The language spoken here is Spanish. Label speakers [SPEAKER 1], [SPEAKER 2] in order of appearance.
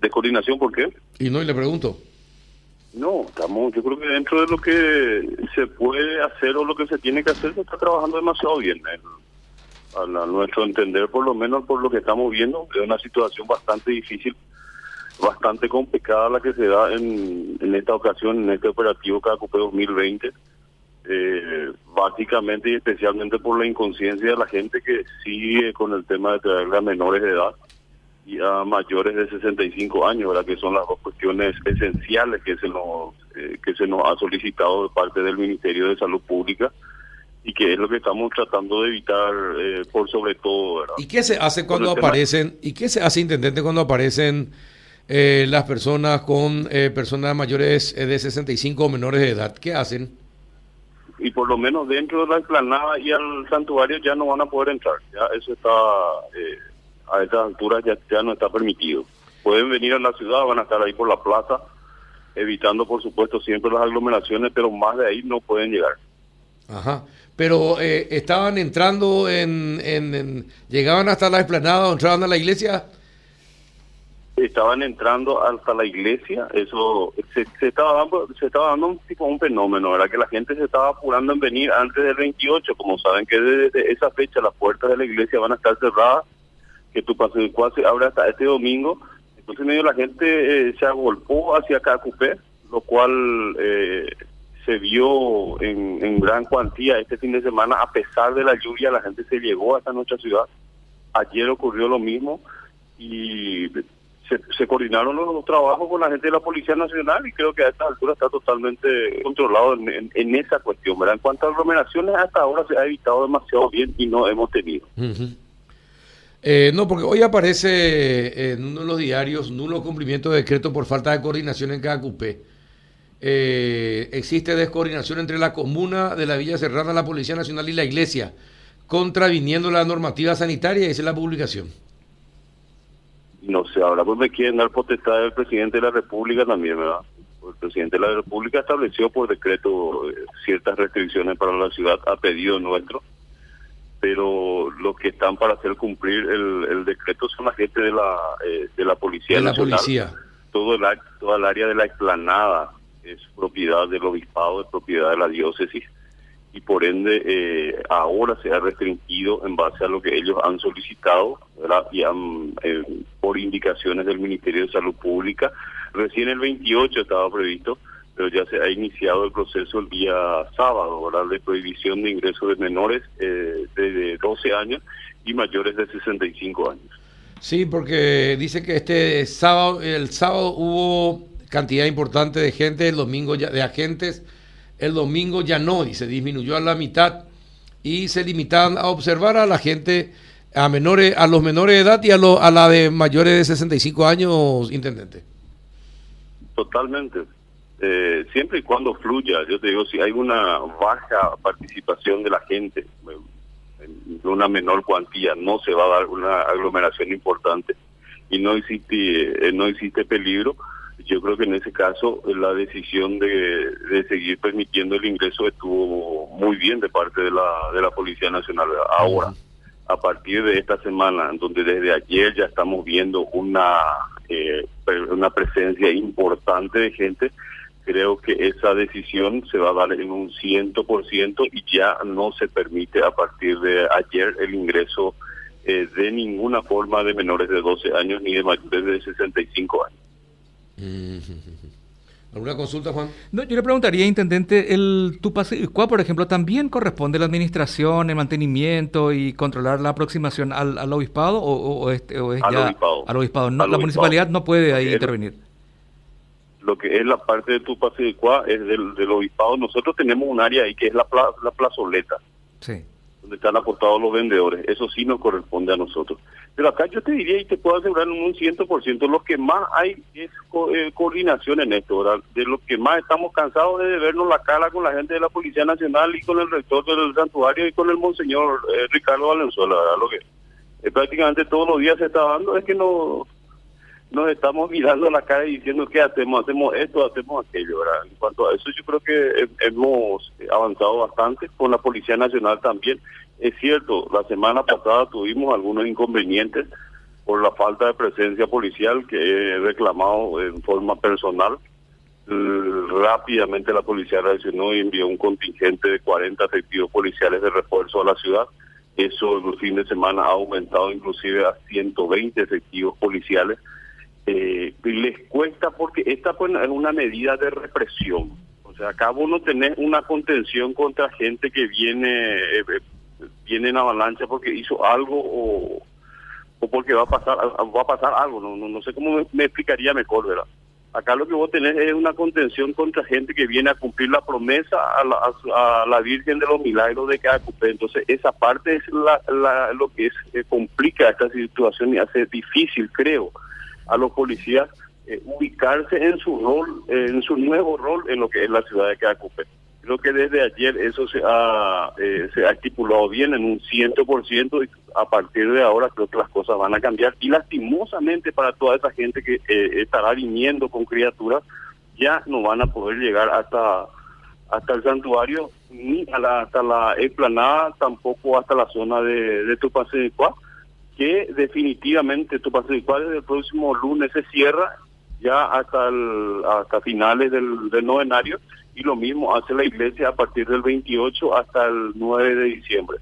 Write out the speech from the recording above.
[SPEAKER 1] de coordinación, ¿por qué?
[SPEAKER 2] Y no, y le pregunto.
[SPEAKER 1] No, estamos, yo creo que dentro de lo que se puede hacer o lo que se tiene que hacer, se está trabajando demasiado bien. a, nuestro entender, por lo menos por lo que estamos viendo, es una situación bastante difícil, bastante complicada la que se da en, en esta ocasión, en este operativo CACUPE 2020. Eh, básicamente y especialmente por la inconsciencia de la gente que sigue con el tema de traerle a menores de edad y a mayores de 65 años, ¿verdad? que son las dos cuestiones esenciales que se nos eh, que se nos ha solicitado de parte del Ministerio de Salud Pública y que es lo que estamos tratando de evitar eh, por sobre todo.
[SPEAKER 2] ¿verdad? ¿Y qué se hace cuando aparecen, y qué se hace, intendente, cuando aparecen eh, las personas con personas mayores de 65 o menores de edad? ¿Qué hacen?
[SPEAKER 1] Y por lo menos dentro de la explanada y al santuario ya no van a poder entrar, ya eso está a estas alturas ya, ya no está permitido. Pueden venir a la ciudad, van a estar ahí por la plaza, evitando por supuesto siempre las aglomeraciones, pero más de ahí no pueden llegar.
[SPEAKER 2] Ajá. Pero eh, estaban entrando en, en, llegaban hasta la explanada o entraban a la iglesia.
[SPEAKER 1] Estaban entrando hasta la iglesia, eso se, estaba dando, se estaba dando un tipo un fenómeno, era que la gente se estaba apurando en venir antes del 28, como saben que desde esa fecha las puertas de la iglesia van a estar cerradas que tu paso de se abre hasta este domingo. Entonces medio la gente eh, se agolpó hacia Cacupé, lo cual eh, se vio en, gran cuantía este fin de semana. A pesar de la lluvia, la gente se llegó hasta nuestra ciudad. Ayer ocurrió lo mismo y se, coordinaron los, trabajos con la gente de la Policía Nacional y creo que a esta altura está totalmente controlado en, esa cuestión. ¿verdad? En cuanto a aglomeraciones, hasta ahora se ha evitado demasiado bien y no hemos tenido.
[SPEAKER 2] Eh, no, porque hoy aparece en uno de los diarios nulo cumplimiento de decreto por falta de coordinación en cada cupé. Eh, existe descoordinación entre la comuna de la Villa Serrana, la Policía Nacional y la Iglesia, contraviniendo la normativa sanitaria, es la publicación.
[SPEAKER 1] No sé, ahora pues me quieren dar potestad del presidente de la República también, ¿verdad? El presidente de la República estableció por decreto eh, ciertas restricciones para la ciudad a pedido nuestro pero los que están para hacer cumplir el, decreto son la gente de la eh, de la policía
[SPEAKER 2] de la policía.
[SPEAKER 1] Todo el toda el área de la explanada es propiedad del obispado es propiedad de la diócesis. Y por ende eh, ahora se ha restringido en base a lo que ellos han solicitado y han eh, por indicaciones del Ministerio de Salud Pública. Recién el 28 estaba previsto pero ya se ha iniciado el proceso el día sábado, ¿verdad? De prohibición de ingreso de menores eh, de 12 años y mayores de 65 años.
[SPEAKER 2] Sí, porque dice que este sábado, el sábado hubo cantidad importante de gente, el domingo ya, de agentes, el domingo ya no, y se disminuyó a la mitad y se limitaban a observar a la gente, a menores, a los menores de edad y a, a la de mayores de 65 años, intendente.
[SPEAKER 1] Totalmente. Eh, siempre y cuando fluya, yo te digo, si hay una baja participación de la gente, en una menor cuantía, no se va a dar una aglomeración importante y no existe, eh, no existe peligro. Yo creo que en ese caso la decisión de, de seguir permitiendo el ingreso estuvo muy bien de parte de la, de la Policía Nacional. Ahora, a partir de esta semana, donde desde ayer ya estamos viendo una, eh, una presencia importante de gente, creo que esa decisión se va a dar en un ciento por ciento y ya no se permite a partir de ayer el ingreso eh, de ninguna forma de menores de 12 años ni de mayores de 65 años.
[SPEAKER 2] ¿Alguna consulta, Juan?
[SPEAKER 3] No, yo le preguntaría, intendente, el Tupacicua, por ejemplo, también corresponde a la administración, el mantenimiento y controlar la aproximación al, al obispado o, es, al ya obispado. al obispado. No, la municipalidad no puede ahí intervenir
[SPEAKER 1] lo que es la parte de Tupacicuá es del, del obispado. Nosotros tenemos un área ahí que es la, la plazoleta,
[SPEAKER 2] sí.
[SPEAKER 1] donde están apostados los vendedores. Eso sí nos corresponde a nosotros. Pero acá yo te diría y te puedo asegurar en un ciento por ciento, lo que más hay es eh, coordinación en esto, ¿verdad? De lo que más estamos cansados de vernos la cara con la gente de la Policía Nacional y con el rector del santuario y con el monseñor eh, Ricardo Valenzuela, ¿verdad? Lo que eh, prácticamente todos los días se está dando es que no nos estamos mirando la cara y diciendo qué hacemos, hacemos esto, hacemos aquello. En cuanto a eso, yo creo que hemos avanzado bastante con la Policía Nacional también. Es cierto, la semana pasada tuvimos algunos inconvenientes por la falta de presencia policial que he reclamado en forma personal. Rápidamente la policía reaccionó y envió un contingente de 40 efectivos policiales de refuerzo a la ciudad. Eso el fin de semana ha aumentado inclusive a 120 efectivos policiales. Eh, les cuesta porque esta pues, es una medida de represión. O sea, acá vos no tenés una contención contra gente que viene, eh, viene en avalancha porque hizo algo o porque va a pasar va a pasar algo, no, no, sé cómo me, explicaría mejor, ¿verdad? Acá lo que vos tenés es una contención contra gente que viene a cumplir la promesa a la, a, la Virgen de los Milagros de cada cupé. Entonces, esa parte es la, lo que es eh, complica esta situación y hace difícil, creo, a los policías eh, ubicarse en su rol, en su nuevo rol en lo que es la ciudad de Cadacupé. Creo que desde ayer eso se ha, eh, estipulado bien en un ciento por ciento y a partir de ahora creo que las cosas van a cambiar y lastimosamente para toda esa gente que eh, estará viniendo con criaturas ya no van a poder llegar hasta hasta el santuario ni hasta la explanada tampoco hasta la zona de, de Tupacecuá que definitivamente Tupacecuá desde el próximo lunes se cierra ya hasta hasta finales del, del novenario y lo mismo hace la iglesia a partir del 28 hasta el 9 de diciembre.